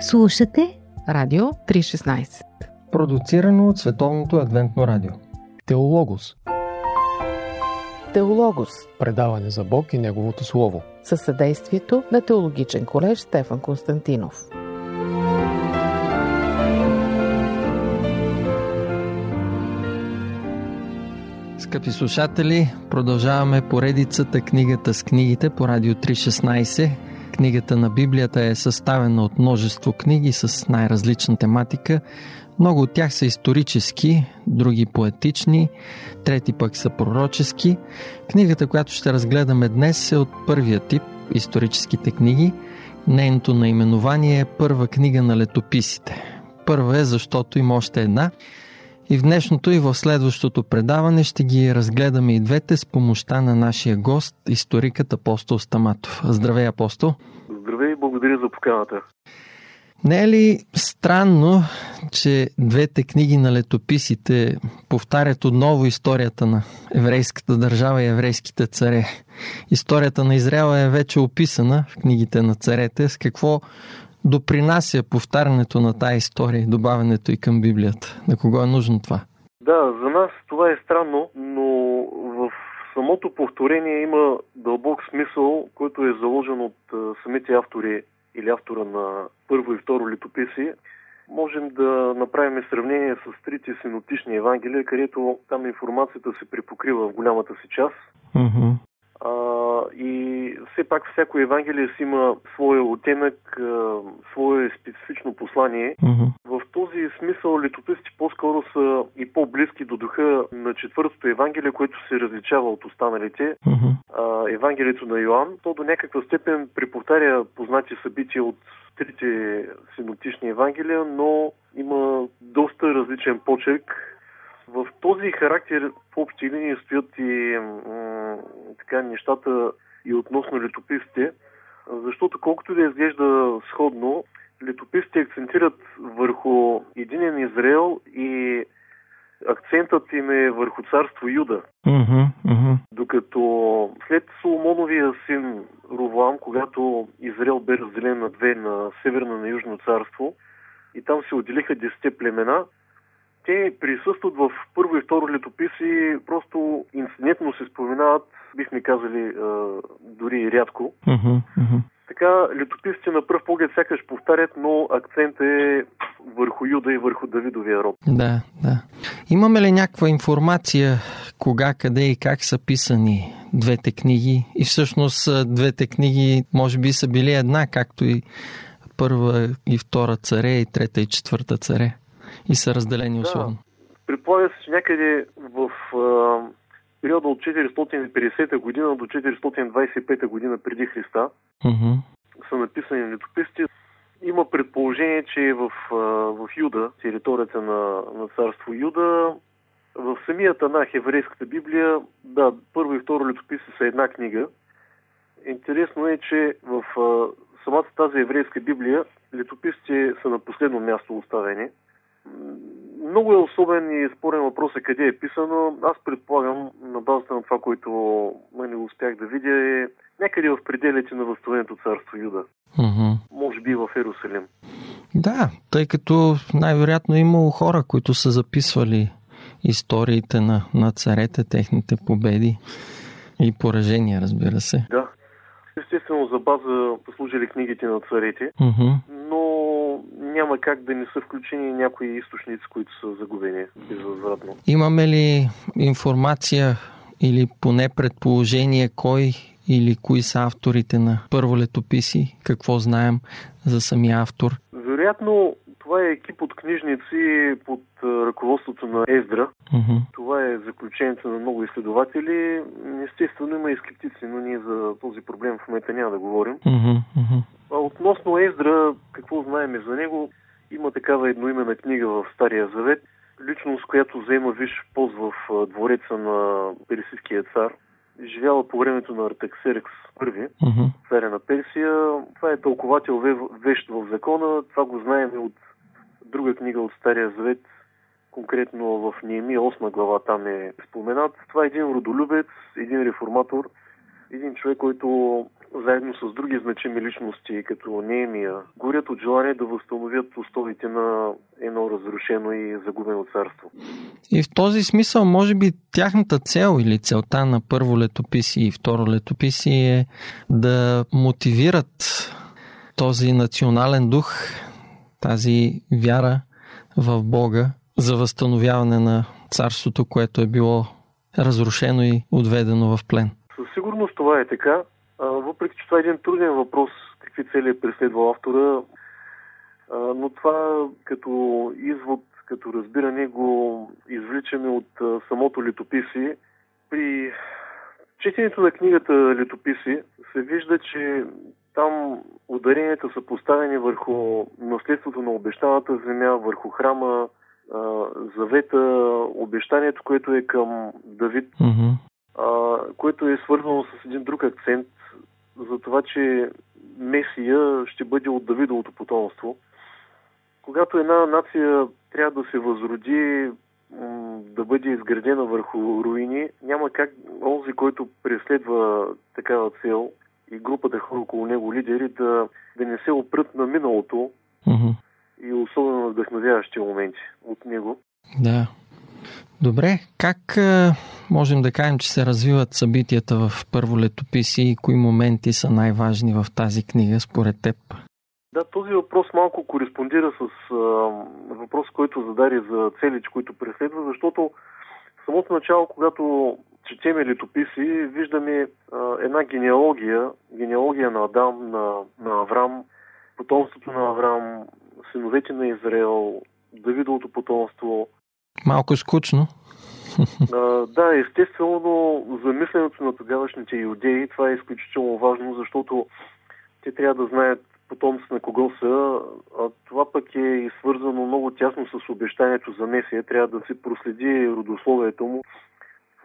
Слушате Радио 316 Продуцирано от Световното адвентно радио. Теологос. Теологос. Предаване за Бог и Неговото Слово. Със съдействието на Теологичен колеж Стефан Константинов. Скъпи слушатели, продължаваме поредицата книгата с книгите по Радио 316. Книгата на Библията е съставена от множество книги с най-различна тематика. Много от тях са исторически, други поетични, трети пък са пророчески. Книгата, която ще разгледаме днес е от първия тип – историческите книги. Нейното наименование е Първа книга на летописите. Първа е, защото има още една – и в днешното и в следващото предаване ще ги разгледаме и двете с помощта на нашия гост, историкът Апостол Стаматов. Здравей, Апостол! Здравей и благодаря за поканата. Не е ли странно, че двете книги на летописите повтарят отново историята на еврейската държава и еврейските царе? Историята на Израел е вече описана в книгите на царете. С какво допринася повтарянето на тази история и добавянето и към Библията? На кого е нужно това? Да, за нас това е странно, но в самото повторение има дълбок смисъл, който е заложен от самите автори или автора на първо и второ летописи. Можем да направим сравнение с трите синотични евангелия, където там информацията се припокрива в голямата си част. Mm-hmm. А, и все пак всяко Евангелие си има своя оттенък, свое специфично послание. Mm-hmm. В този смисъл летописите по-скоро са и по-близки до духа на четвъртото Евангелие, което се различава от останалите. Mm-hmm. А, Евангелието на Йоанн, то до някаква степен приповтаря познати събития от трите синотични Евангелия, но има доста различен почерк в този характер в общи линии стоят и м- така нещата и относно летописите, защото колкото да изглежда сходно, летописите акцентират върху единен Израел и акцентът им е върху царство Юда. Mm-hmm, mm-hmm. Докато след Соломоновия син Ровоам, когато Израел бе разделен на две, на северно и на южно царство, и там се отделиха десете племена, те присъстват в първо и второ летописи, просто инцидентно се споменават, бихме казали, дори и рядко. Mm-hmm, mm-hmm. Така, летописите на пръв поглед сякаш повтарят, но акцент е върху Юда и върху Давидовия род. Да, да. Имаме ли някаква информация кога, къде и как са писани двете книги? И всъщност двете книги може би са били една, както и първа и втора царе, и трета и четвърта царе и са разделени условно. Да. Предполага се, че някъде в а, периода от 450 година до 425 година преди Христа mm-hmm. са написани летописите. Има предположение, че в, а, в Юда, територията на, на царство Юда, в самия Танах, еврейската Библия, да, първо и второ летописи са една книга. Интересно е, че в а, самата тази еврейска Библия летописите са на последно място оставени. Много е особен и спорен въпрос е къде е писано. Аз предполагам, на базата на това, което не успях да видя, е някъде в пределите на възстановеното царство Юда. Mm-hmm. Може би в Ерусалим. Да, тъй като най-вероятно имало хора, които са записвали историите на, на царете, техните победи и поражения, разбира се. Да. Естествено, за база послужили книгите на царете, mm-hmm. но няма как да не са включени някои източници, които са загубени безвъзвратно. Имаме ли информация или поне предположение кой или кои са авторите на първо летописи? Какво знаем за самия автор? Вероятно, това е екип от книжници под ръководството на Ездра. Mm-hmm. Това е заключението на много изследователи. Естествено има и скептици, но ние за този проблем в момента няма да говорим. Mm-hmm. А относно Ездра, какво знаем за него? Има такава едноименна книга в Стария Завет. Личност, която взема виж пост в двореца на персийския цар. Живяла по времето на първи, mm-hmm. царя на Персия. Това е тълковател вещ в закона. Това го знаем от друга книга от Стария Завет, конкретно в Неемия 8 глава там е споменат. Това е един родолюбец, един реформатор, един човек, който заедно с други значими личности, като Неемия, горят от желание да възстановят устоите на едно разрушено и загубено царство. И в този смисъл, може би, тяхната цел или целта на първо летописи и второ летописи е да мотивират този национален дух, тази вяра в Бога за възстановяване на царството, което е било разрушено и отведено в плен. Със сигурност това е така. Въпреки, че това е един труден въпрос, какви цели е преследвал автора, но това като извод, като разбиране го извличаме от самото летописи. При четенето на книгата Летописи се вижда, че там ударенията са поставени върху наследството на обещаната земя, върху храма, завета, обещанието, което е към Давид, mm-hmm. което е свързано с един друг акцент за това, че Месия ще бъде от Давидовото потомство. Когато една нация трябва да се възроди, да бъде изградена върху руини, няма как онзи, който преследва такава цел и групата хора около него лидери да, да не се опрат на миналото mm-hmm. и особено на вдъхновяващи моменти от него. Да. Добре, как можем да кажем, че се развиват събитията в първо летописи и кои моменти са най-важни в тази книга според теб? Да, този въпрос малко кореспондира с а, въпрос, който зададе за целите, които преследва, защото в самото начало, когато четеме летописи, виждаме а, една генеалогия, генеалогия на Адам, на, на Аврам, потомството на Аврам, синовете на Израел, Давидовото потомство. Малко скучно. А, да, естествено, но за мисленето на тогавашните иудеи това е изключително важно, защото те трябва да знаят потомство на кого са, а това пък е и свързано много тясно с обещанието за Месия. Трябва да се проследи родословието му.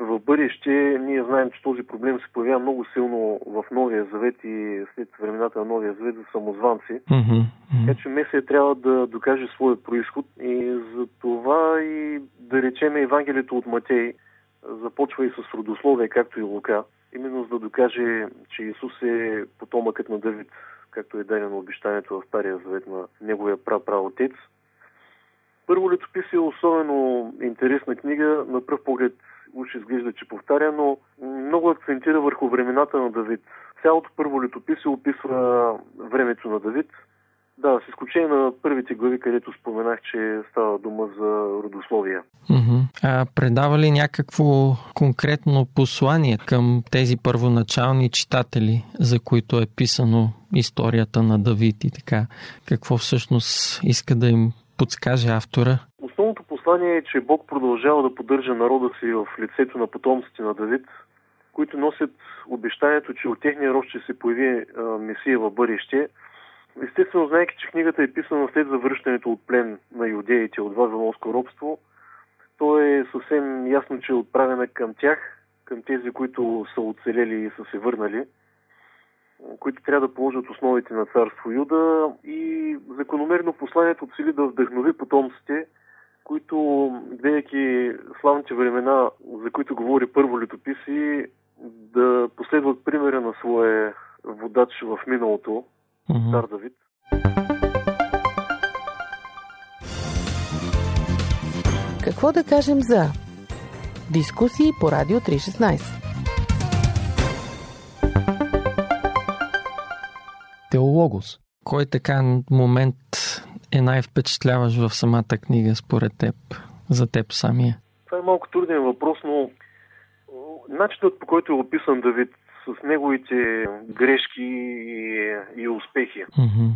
В бъдеще ние знаем, че този проблем се появява много силно в Новия Завет и след времената на Новия Завет за самозванци. Mm-hmm. Така че Месия трябва да докаже своя происход и за това и да речеме Евангелието от Матей започва и с родословие, както и Лука, именно за да докаже, че Исус е потомъкът на Давид както е дадено обещанието в Стария завет на неговия отец. Първо летопис е особено интересна книга. На пръв поглед уж изглежда, че повтаря, но много акцентира върху времената на Давид. Цялото първо летопис описва времето на Давид, да, с изключение на първите глави, където споменах, че става дума за родословия. А предава ли някакво конкретно послание към тези първоначални читатели, за които е писано историята на Давид и така? Какво всъщност иска да им подскаже автора? Послание е, че Бог продължава да поддържа народа си в лицето на потомците на Давид, които носят обещанието, че от техния род ще се появи а, Месия в бъдеще – Естествено, знаеки, че книгата е писана след завръщането от плен на юдеите от Вавилонско робство, то е съвсем ясно, че е отправена към тях, към тези, които са оцелели и са се върнали, които трябва да положат основите на царство Юда и закономерно посланието цели да вдъхнови потомците, които, гледайки славните времена, за които говори първо летописи, да последват примера на своя водач в миналото, mm-hmm. Стар Давид. Какво да кажем за дискусии по Радио 316? Теологос. Кой така момент е най-впечатляващ в самата книга според теб, за теб самия? Това е малко труден въпрос, но начинът по който е описан Давид с неговите грешки и, и успехи. Mm-hmm.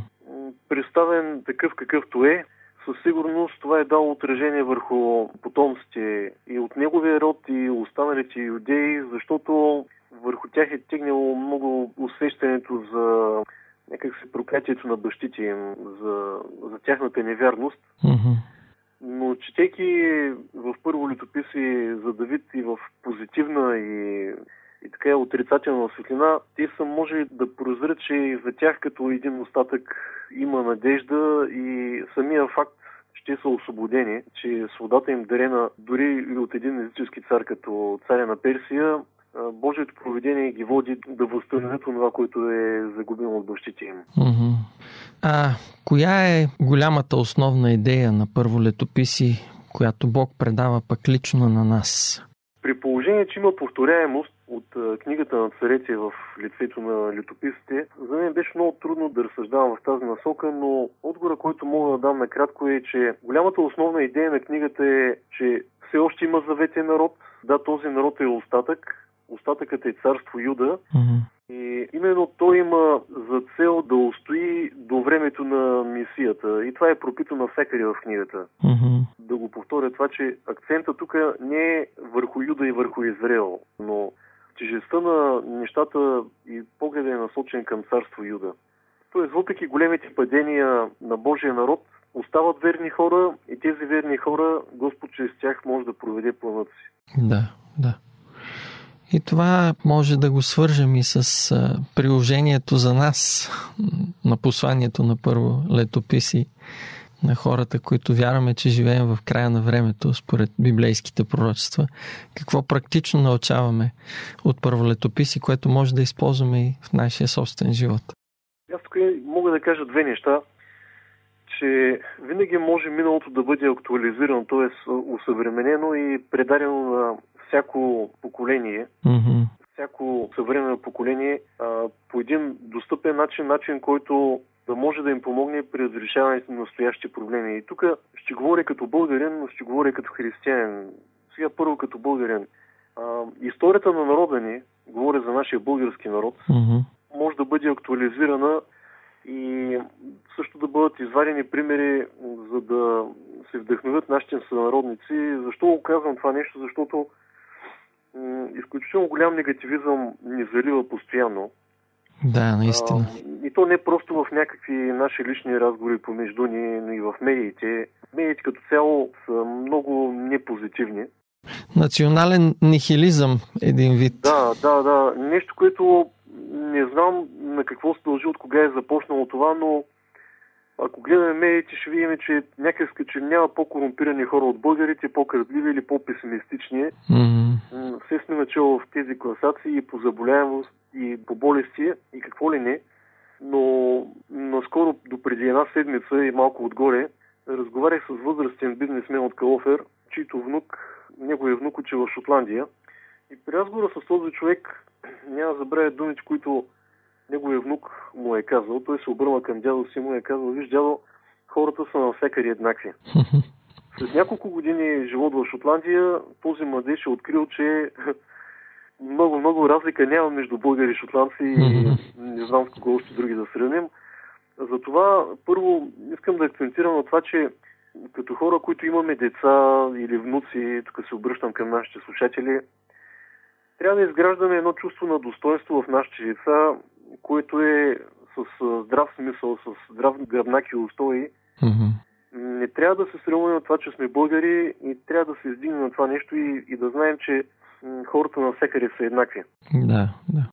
Представен такъв какъвто е, със сигурност това е дало отражение върху потомците и от неговия род и останалите юдеи, защото върху тях е тегнало много усещането за някак се проклятието на бащите им, за, за тяхната невярност. Mm-hmm. Но четейки в първо летописи за Давид и в позитивна и и така отрицателна светлина, те са може да прозрат, че и за тях като един остатък има надежда и самия факт, че са освободени, че свободата им дарена дори и от един езически цар като царя на Персия, Божието проведение ги води да възстановят това, което е загубено от бащите им. А коя е голямата основна идея на първо летописи, която Бог предава пък лично на нас? При положение, че има повторяемост от книгата на царете в лицето на летописите, за мен беше много трудно да разсъждавам в тази насока, но отговора, който мога да дам накратко е, че голямата основна идея на книгата е, че все още има заветен народ. Да, този народ е остатък. Остатъкът е царство Юда. Mm-hmm. И именно той има за цел да устои до времето на мисията. И това е пропито навсякъде в книгата. Mm-hmm. Да го повторя това, че акцента тук не е върху Юда и върху Израел, но тежестта на нещата и погледа е насочен към царство Юда. Тоест, въпреки големите падения на Божия народ, остават верни хора и тези верни хора Господ чрез тях може да проведе планът си. Да, да. И това може да го свържем и с приложението за нас на посланието на първо летописи на хората, които вярваме, че живеем в края на времето, според библейските пророчества. Какво практично научаваме от първолетописи, което може да използваме и в нашия собствен живот? Аз тук мога да кажа две неща, че винаги може миналото да бъде актуализирано, т.е. усъвременено и предадено на всяко поколение, mm-hmm. всяко съвременно поколение а, по един достъпен начин, начин, който да може да им помогне при разрешаването на настоящи проблеми. И тук ще говоря като българин, но ще говоря като християнин. Сега първо като българин. А, историята на народа ни, говоря за нашия български народ, mm-hmm. може да бъде актуализирана и също да бъдат извадени примери, за да се вдъхновят нашите сънародници. Защо го казвам това нещо? Защото изключително голям негативизъм ни залива постоянно. Да, наистина. А, и то не просто в някакви наши лични разговори помежду ни, но и в медиите. Медиите като цяло са много непозитивни. Национален нихилизъм, един вид. Да, да, да. Нещо, което не знам на какво се дължи, от кога е започнало това, но ако гледаме медиите, ще видим, че някак че няма по-корумпирани хора от българите, по-крадливи или по-песимистични. Mm-hmm. Все сме начало в тези класации и по заболяемост, и по болести, и какво ли не. Но наскоро, до преди една седмица и малко отгоре, разговарях с възрастен бизнесмен от Калофер, чийто внук, неговия внук учи в Шотландия. И при разговора с този човек няма забравя думите, които неговия внук му е казал. Той се обърна към дядо си и му е казал, виж, дядо, хората са навсякъде еднакви. След няколко години живот в Шотландия, този младеж е открил, че много, много разлика няма между българи и шотландци и не знам с кого още други да сравним. Затова първо искам да акцентирам на това, че като хора, които имаме деца или внуци, тук се обръщам към нашите слушатели, трябва да изграждаме едно чувство на достоинство в нашите деца, което е с здрав смисъл, с здрав гръбнак и устои. Mm-hmm. Не трябва да се срамуваме на това, че сме българи и трябва да се издигнем на това нещо и, и да знаем, че хората навсякъде са еднакви. Да, да.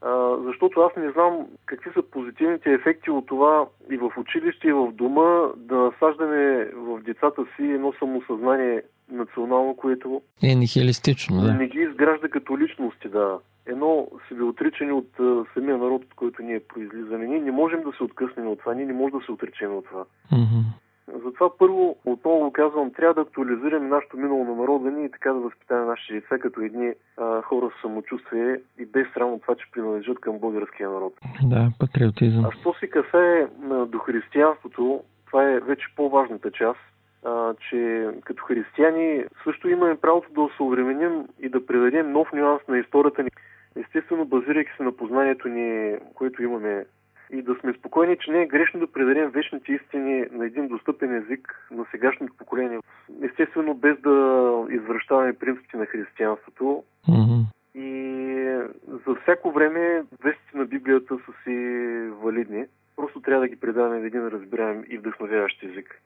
А, защото аз не знам какви са позитивните ефекти от това и в училище, и в дома да насаждаме в децата си едно самосъзнание национално, което е нихилистично, да. не ги изгражда като личности, да. Едно отричане от а, самия народ, от който ние произлизаме. Ние не можем да се откъснем от това, ние не можем да се отречем от това. Mm-hmm. Затова първо, отново казвам, трябва да актуализираме нашето минало на народа ни и така да възпитаме нашите деца като едни а, хора с самочувствие и без срам от това, че принадлежат към българския народ. Да, патриотизъм. А що се касае до християнството, това е вече по-важната част, а, че като християни също имаме правото да осъвременим и да придадем нов нюанс на историята ни, естествено базирайки се на познанието ни, което имаме и да сме спокойни, че не е грешно да предадем вечните истини на един достъпен език на сегашното поколение. Естествено, без да извръщаваме принципите на християнството. Mm-hmm. И за всяко време вестите на Библията са си валидни. Просто трябва да ги предаваме в един разбираем и вдъхновяващ език.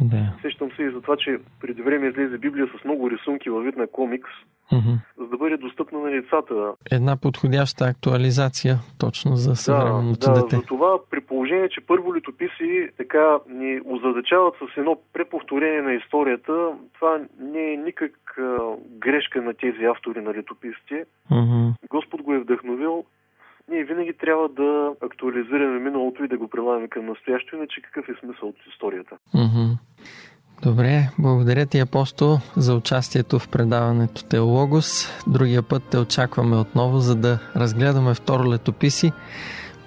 Да. Сещам се и за това, че преди време излезе Библия с много рисунки във вид на комикс, Мгм. за да бъде достъпна на децата. Една подходяща актуализация точно за съвременното да, да, дете. за това при положение, че първо летописи така ни озадачават с едно преповторение на историята, това не е никак а, грешка на тези автори на летописите. Мгм. Господ го е вдъхновил. Ние винаги трябва да актуализираме миналото и да го прилагаме към настоящето, иначе какъв е смисъл от историята? Мгм. Добре, благодаря ти, апостол, за участието в предаването Теологос. Другия път те очакваме отново, за да разгледаме второ летописи,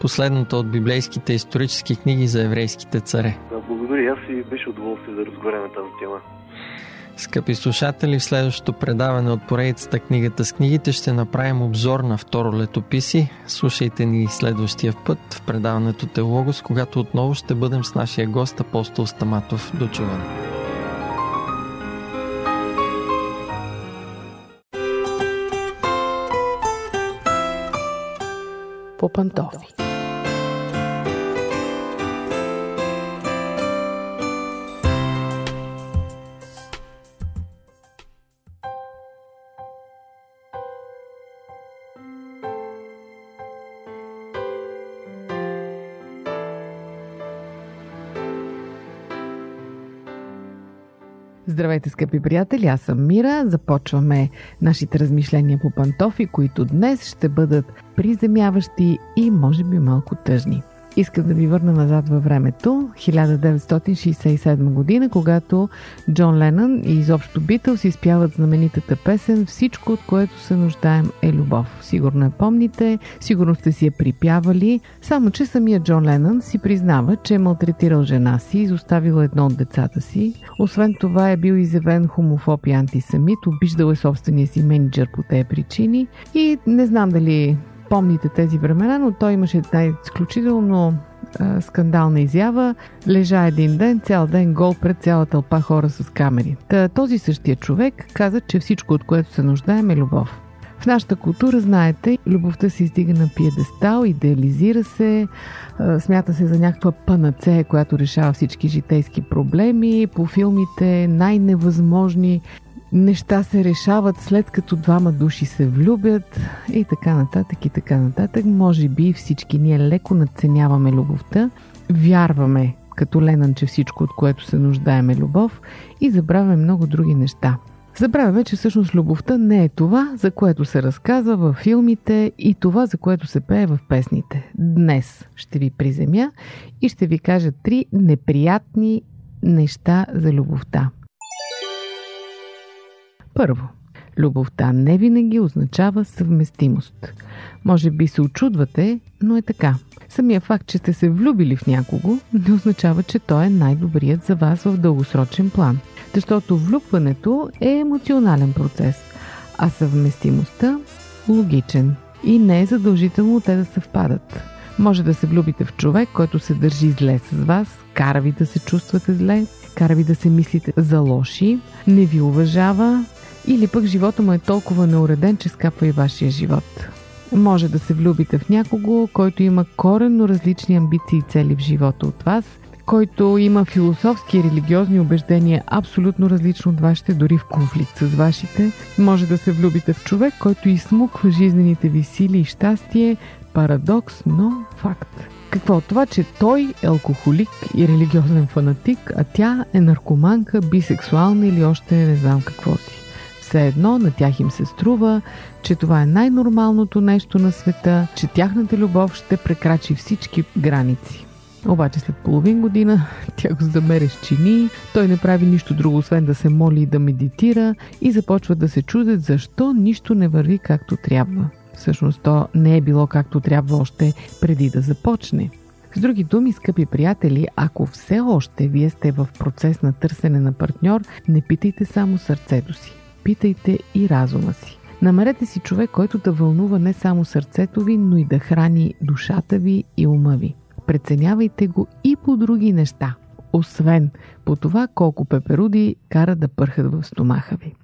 последната от библейските исторически книги за еврейските царе. Да, благодаря. Аз и беше удоволствие да разговаряме тази тема. Скъпи слушатели, в следващото предаване от поредицата Книгата с книгите ще направим обзор на второ летописи. Слушайте ни следващия път в предаването Теологос, когато отново ще бъдем с нашия гост апостол Стаматов. До чуване. По пантофи. Здравейте, скъпи приятели! Аз съм Мира. Започваме нашите размишления по пантофи, които днес ще бъдат приземяващи и може би малко тъжни. Искам да ви върна назад във времето, 1967 година, когато Джон Ленън и изобщо Битълс изпяват знаменитата песен «Всичко, от което се нуждаем е любов». Сигурно я помните, сигурно сте си я припявали, само че самия Джон Ленън си признава, че е малтретирал жена си, изоставил едно от децата си. Освен това е бил изявен хомофоб и антисамит, обиждал е собствения си менеджер по тези причини и не знам дали помните тези времена, но той имаше една изключително а, скандална изява. Лежа един ден, цял ден гол пред цяла тълпа хора с камери. Та, този същия човек каза, че всичко, от което се нуждаем е любов. В нашата култура, знаете, любовта се издига на пиедестал, идеализира се, смята се за някаква панацея, която решава всички житейски проблеми. По филмите най-невъзможни неща се решават след като двама души се влюбят и така нататък и така нататък. Може би всички ние леко надценяваме любовта, вярваме като Ленън, че всичко от което се нуждаем е любов и забравяме много други неща. Забравяме, че всъщност любовта не е това, за което се разказва във филмите и това, за което се пее в песните. Днес ще ви приземя и ще ви кажа три неприятни неща за любовта. Първо, любовта не винаги означава съвместимост. Може би се очудвате, но е така. Самия факт, че сте се влюбили в някого, не означава, че той е най-добрият за вас в дългосрочен план. Защото влюбването е емоционален процес, а съвместимостта – логичен. И не е задължително те да съвпадат. Може да се влюбите в човек, който се държи зле с вас, кара ви да се чувствате зле, кара ви да се мислите за лоши, не ви уважава, или пък живота му е толкова неуреден, че скапва и вашия живот. Може да се влюбите в някого, който има коренно различни амбиции и цели в живота от вас, който има философски и религиозни убеждения абсолютно различно от вашите, дори в конфликт с вашите. Може да се влюбите в човек, който изсмуква жизнените ви сили и щастие. Парадокс, но факт. Какво от това, че той е алкохолик и религиозен фанатик, а тя е наркоманка, бисексуална или още не знам какво си. Все едно на тях им се струва, че това е най-нормалното нещо на света, че тяхната любов ще прекрачи всички граници. Обаче след половин година тя го замеря с чини, той не прави нищо друго, освен да се моли и да медитира и започва да се чудят защо нищо не върви както трябва. Всъщност то не е било както трябва още преди да започне. С други думи, скъпи приятели, ако все още вие сте в процес на търсене на партньор, не питайте само сърцето си, питайте и разума си. Намерете си човек, който да вълнува не само сърцето ви, но и да храни душата ви и ума ви. Преценявайте го и по други неща, освен по това колко пеперуди кара да пърхат в стомаха ви.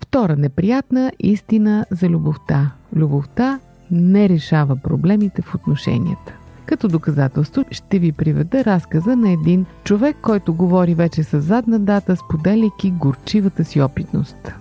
Втора неприятна истина за любовта. Любовта не решава проблемите в отношенията. Като доказателство ще ви приведа разказа на един човек, който говори вече с задна дата, споделяйки горчивата си опитност.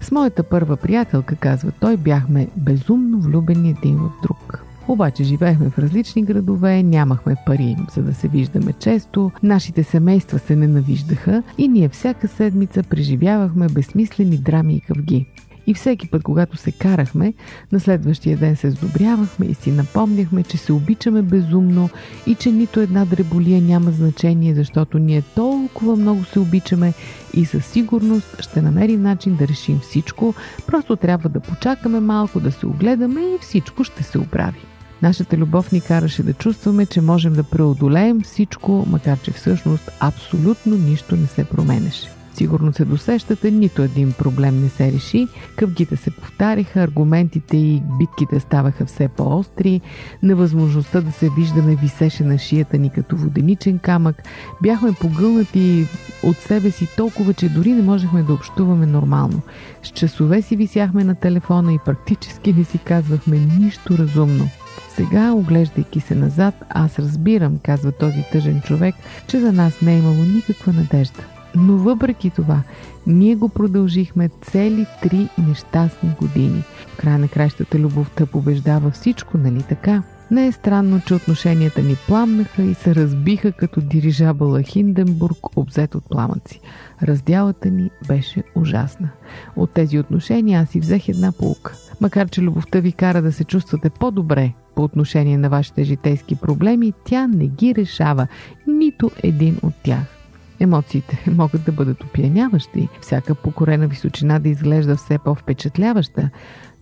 С моята първа приятелка, казва той, бяхме безумно влюбени един в друг. Обаче живеехме в различни градове, нямахме пари за да се виждаме често, нашите семейства се ненавиждаха и ние всяка седмица преживявахме безсмислени драми и къвги. И всеки път, когато се карахме, на следващия ден се сдобрявахме и си напомняхме, че се обичаме безумно и че нито една дреболия няма значение, защото ние толкова много се обичаме и със сигурност ще намерим начин да решим всичко, просто трябва да почакаме малко, да се огледаме и всичко ще се оправи. Нашата любов ни караше да чувстваме, че можем да преодолеем всичко, макар че всъщност абсолютно нищо не се променеше. Сигурно се досещате, нито един проблем не се реши. Къвгите се повтаряха, аргументите и битките ставаха все по-остри, невъзможността да се виждаме висеше на шията ни като воденичен камък. Бяхме погълнати от себе си толкова, че дори не можехме да общуваме нормално. С часове си висяхме на телефона и практически не си казвахме нищо разумно. Сега, оглеждайки се назад, аз разбирам, казва този тъжен човек, че за нас не е имало никаква надежда. Но въпреки това, ние го продължихме цели три нещастни години. В края на кращата любовта побеждава всичко, нали така? Не е странно, че отношенията ни пламнаха и се разбиха като дирижабъла Хинденбург, обзет от пламъци. Раздялата ни беше ужасна. От тези отношения аз си взех една полука. Макар, че любовта ви кара да се чувствате по-добре по отношение на вашите житейски проблеми, тя не ги решава, нито един от тях. Емоциите могат да бъдат опияняващи, всяка покорена височина да изглежда все по-впечатляваща,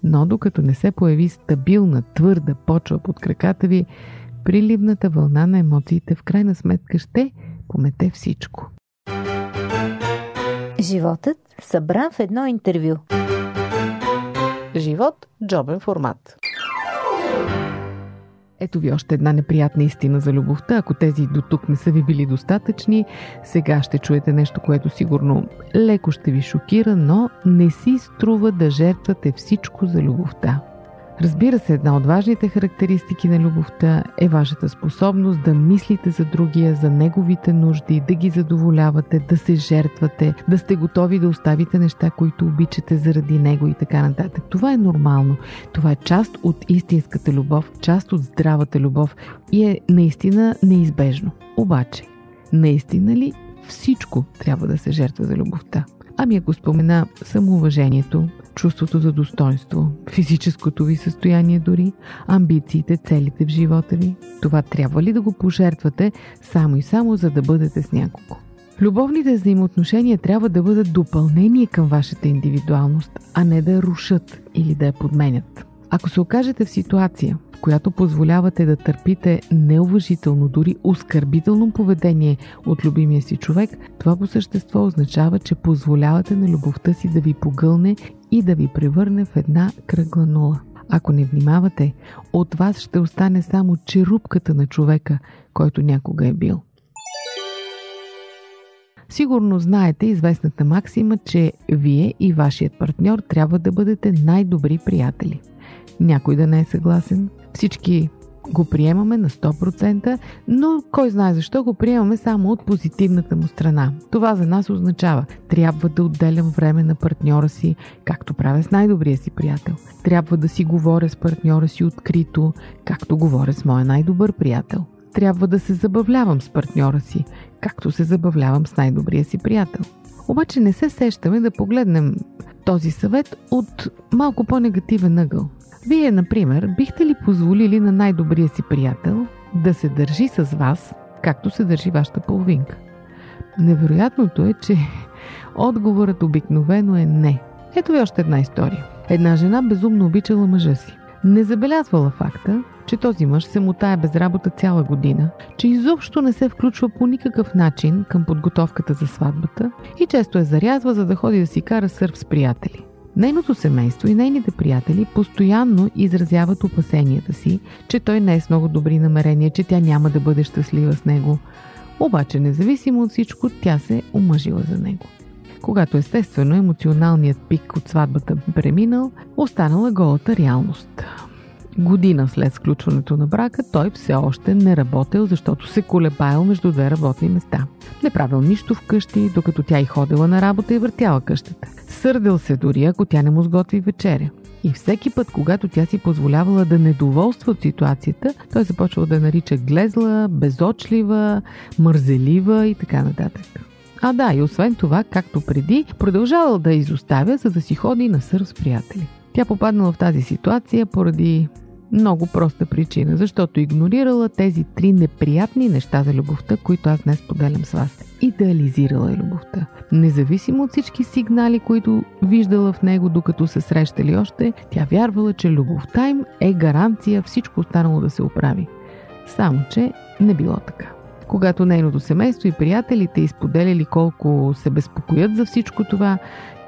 но докато не се появи стабилна, твърда почва под краката ви, приливната вълна на емоциите в крайна сметка ще помете всичко. Животът събран в едно интервю. Живот – джобен формат. Ето ви още една неприятна истина за любовта. Ако тези до тук не са ви били достатъчни, сега ще чуете нещо, което сигурно леко ще ви шокира, но не си струва да жертвате всичко за любовта. Разбира се, една от важните характеристики на любовта е вашата способност да мислите за другия, за неговите нужди, да ги задоволявате, да се жертвате, да сте готови да оставите неща, които обичате заради него и така нататък. Това е нормално. Това е част от истинската любов, част от здравата любов и е наистина неизбежно. Обаче, наистина ли всичко трябва да се жертва за любовта? Ами ако спомена самоуважението, чувството за достоинство, физическото ви състояние дори, амбициите, целите в живота ви, това трябва ли да го пожертвате само и само за да бъдете с някого? Любовните взаимоотношения трябва да бъдат допълнение към вашата индивидуалност, а не да я рушат или да я подменят. Ако се окажете в ситуация, която позволявате да търпите неуважително, дори оскърбително поведение от любимия си човек, това по същество означава, че позволявате на любовта си да ви погълне и да ви превърне в една кръгла нула. Ако не внимавате, от вас ще остане само черупката на човека, който някога е бил. Сигурно знаете известната максима, че вие и вашият партньор трябва да бъдете най-добри приятели. Някой да не е съгласен, всички го приемаме на 100%, но кой знае защо го приемаме само от позитивната му страна. Това за нас означава, трябва да отделям време на партньора си, както правя с най-добрия си приятел. Трябва да си говоря с партньора си открито, както говоря с моя най-добър приятел. Трябва да се забавлявам с партньора си, както се забавлявам с най-добрия си приятел. Обаче не се сещаме да погледнем този съвет от малко по-негативен ъгъл. Вие, например, бихте ли позволили на най-добрия си приятел да се държи с вас, както се държи вашата половинка? Невероятното е, че отговорът обикновено е не. Ето ви още една история. Една жена безумно обичала мъжа си. Не забелязвала факта, че този мъж се мутае без работа цяла година, че изобщо не се включва по никакъв начин към подготовката за сватбата и често е зарязва, за да ходи да си кара сърф с приятели. Нейното семейство и нейните приятели постоянно изразяват опасенията си, че той не е с много добри намерения, че тя няма да бъде щастлива с него. Обаче, независимо от всичко, тя се омъжила за него. Когато естествено емоционалният пик от сватбата преминал, останала голата реалност. Година след сключването на брака, той все още не работел, защото се колебаял между две работни места. Не правил нищо вкъщи, докато тя и ходила на работа и въртяла къщата. Сърдил се дори, ако тя не му сготви вечеря. И всеки път, когато тя си позволявала да недоволства от ситуацията, той започвал да нарича глезла, безочлива, мързелива и така нататък. А да, и освен това, както преди, продължавал да изоставя, за да си ходи на сър с приятели. Тя попаднала в тази ситуация поради много проста причина, защото игнорирала тези три неприятни неща за любовта, които аз днес поделям с вас. Идеализирала е любовта. Независимо от всички сигнали, които виждала в него, докато се срещали още, тя вярвала, че любовта им е гаранция всичко останало да се оправи. Само, че не било така. Когато нейното семейство и приятелите изподеляли колко се безпокоят за всичко това,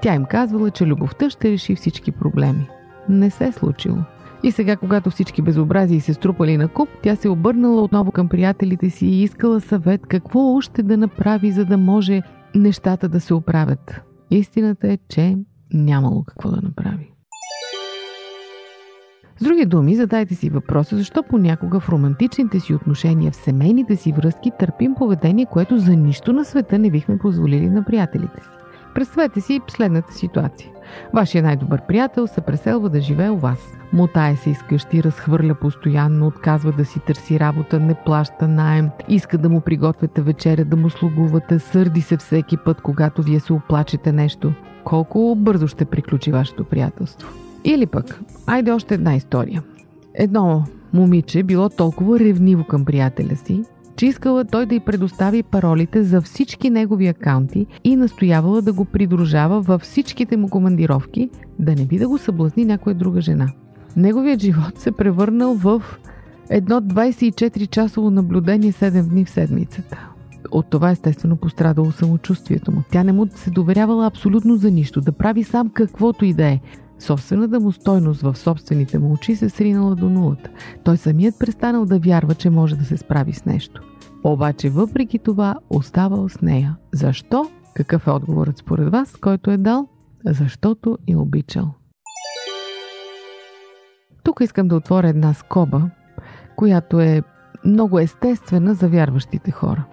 тя им казвала, че любовта ще реши всички проблеми. Не се е случило. И сега, когато всички безобразии се струпали на куп, тя се обърнала отново към приятелите си и искала съвет какво още да направи, за да може нещата да се оправят. Истината е, че нямало какво да направи. С други думи, задайте си въпроса защо понякога в романтичните си отношения, в семейните си връзки търпим поведение, което за нищо на света не бихме позволили на приятелите си. Представете си следната ситуация. Вашия най-добър приятел се преселва да живее у вас. Мотае се из къщи, разхвърля постоянно, отказва да си търси работа, не плаща найем, иска да му приготвяте вечеря, да му слугувате, сърди се всеки път, когато вие се оплачете нещо. Колко бързо ще приключи вашето приятелство? Или пък, айде още една история. Едно момиче било толкова ревниво към приятеля си, че искала той да й предостави паролите за всички негови акаунти и настоявала да го придружава във всичките му командировки, да не би да го съблазни някоя друга жена. Неговият живот се превърнал в едно 24-часово наблюдение 7 дни в седмицата. От това естествено пострадало самочувствието му. Тя не му се доверявала абсолютно за нищо, да прави сам каквото и да е. Собствената му стойност в собствените му очи се сринала до нулата. Той самият престанал да вярва, че може да се справи с нещо. Обаче въпреки това оставал с нея. Защо? Какъв е отговорът според вас, който е дал? Защото е обичал. Тук искам да отворя една скоба, която е много естествена за вярващите хора.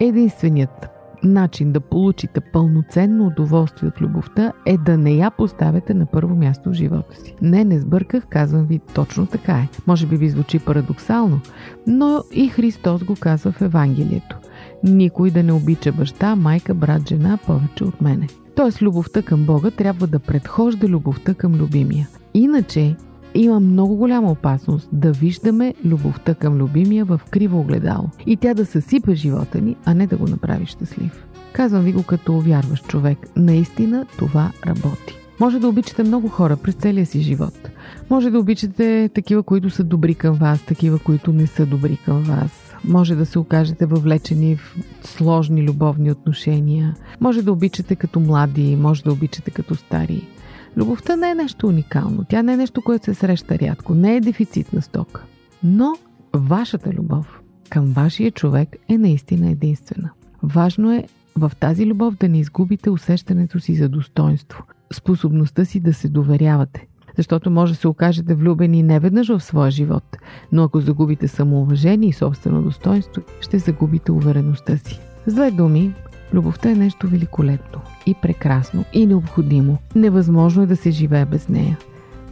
Единственият начин да получите пълноценно удоволствие от любовта е да не я поставяте на първо място в живота си. Не, не сбърках, казвам ви, точно така е. Може би ви звучи парадоксално, но и Христос го казва в Евангелието. Никой да не обича баща, майка, брат, жена повече от мене. Тоест, любовта към Бога трябва да предхожда любовта към любимия. Иначе има много голяма опасност да виждаме любовта към любимия в криво огледало и тя да съсипе живота ни, а не да го направи щастлив. Казвам ви го като вярващ човек. Наистина това работи. Може да обичате много хора през целия си живот. Може да обичате такива, които са добри към вас, такива, които не са добри към вас. Може да се окажете въвлечени в сложни любовни отношения. Може да обичате като млади, може да обичате като стари. Любовта не е нещо уникално. Тя не е нещо, което се среща рядко. Не е дефицит на стока. Но вашата любов към вашия човек е наистина единствена. Важно е в тази любов да не изгубите усещането си за достоинство, способността си да се доверявате. Защото може да се окажете влюбени не веднъж в своя живот, но ако загубите самоуважение и собствено достоинство, ще загубите увереността си. Две думи, Любовта е нещо великолепно и прекрасно и необходимо. Невъзможно е да се живее без нея.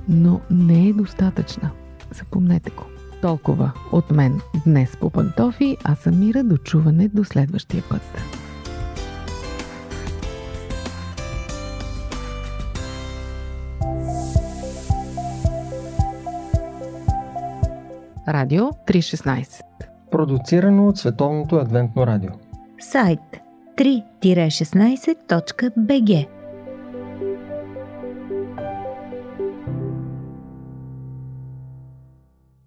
Но не е достатъчна. Запомнете го. Толкова от мен днес по пантофи, а съм Мира до чуване до следващия път. Радио 316 Продуцирано от Световното адвентно радио Сайт 3-16.bg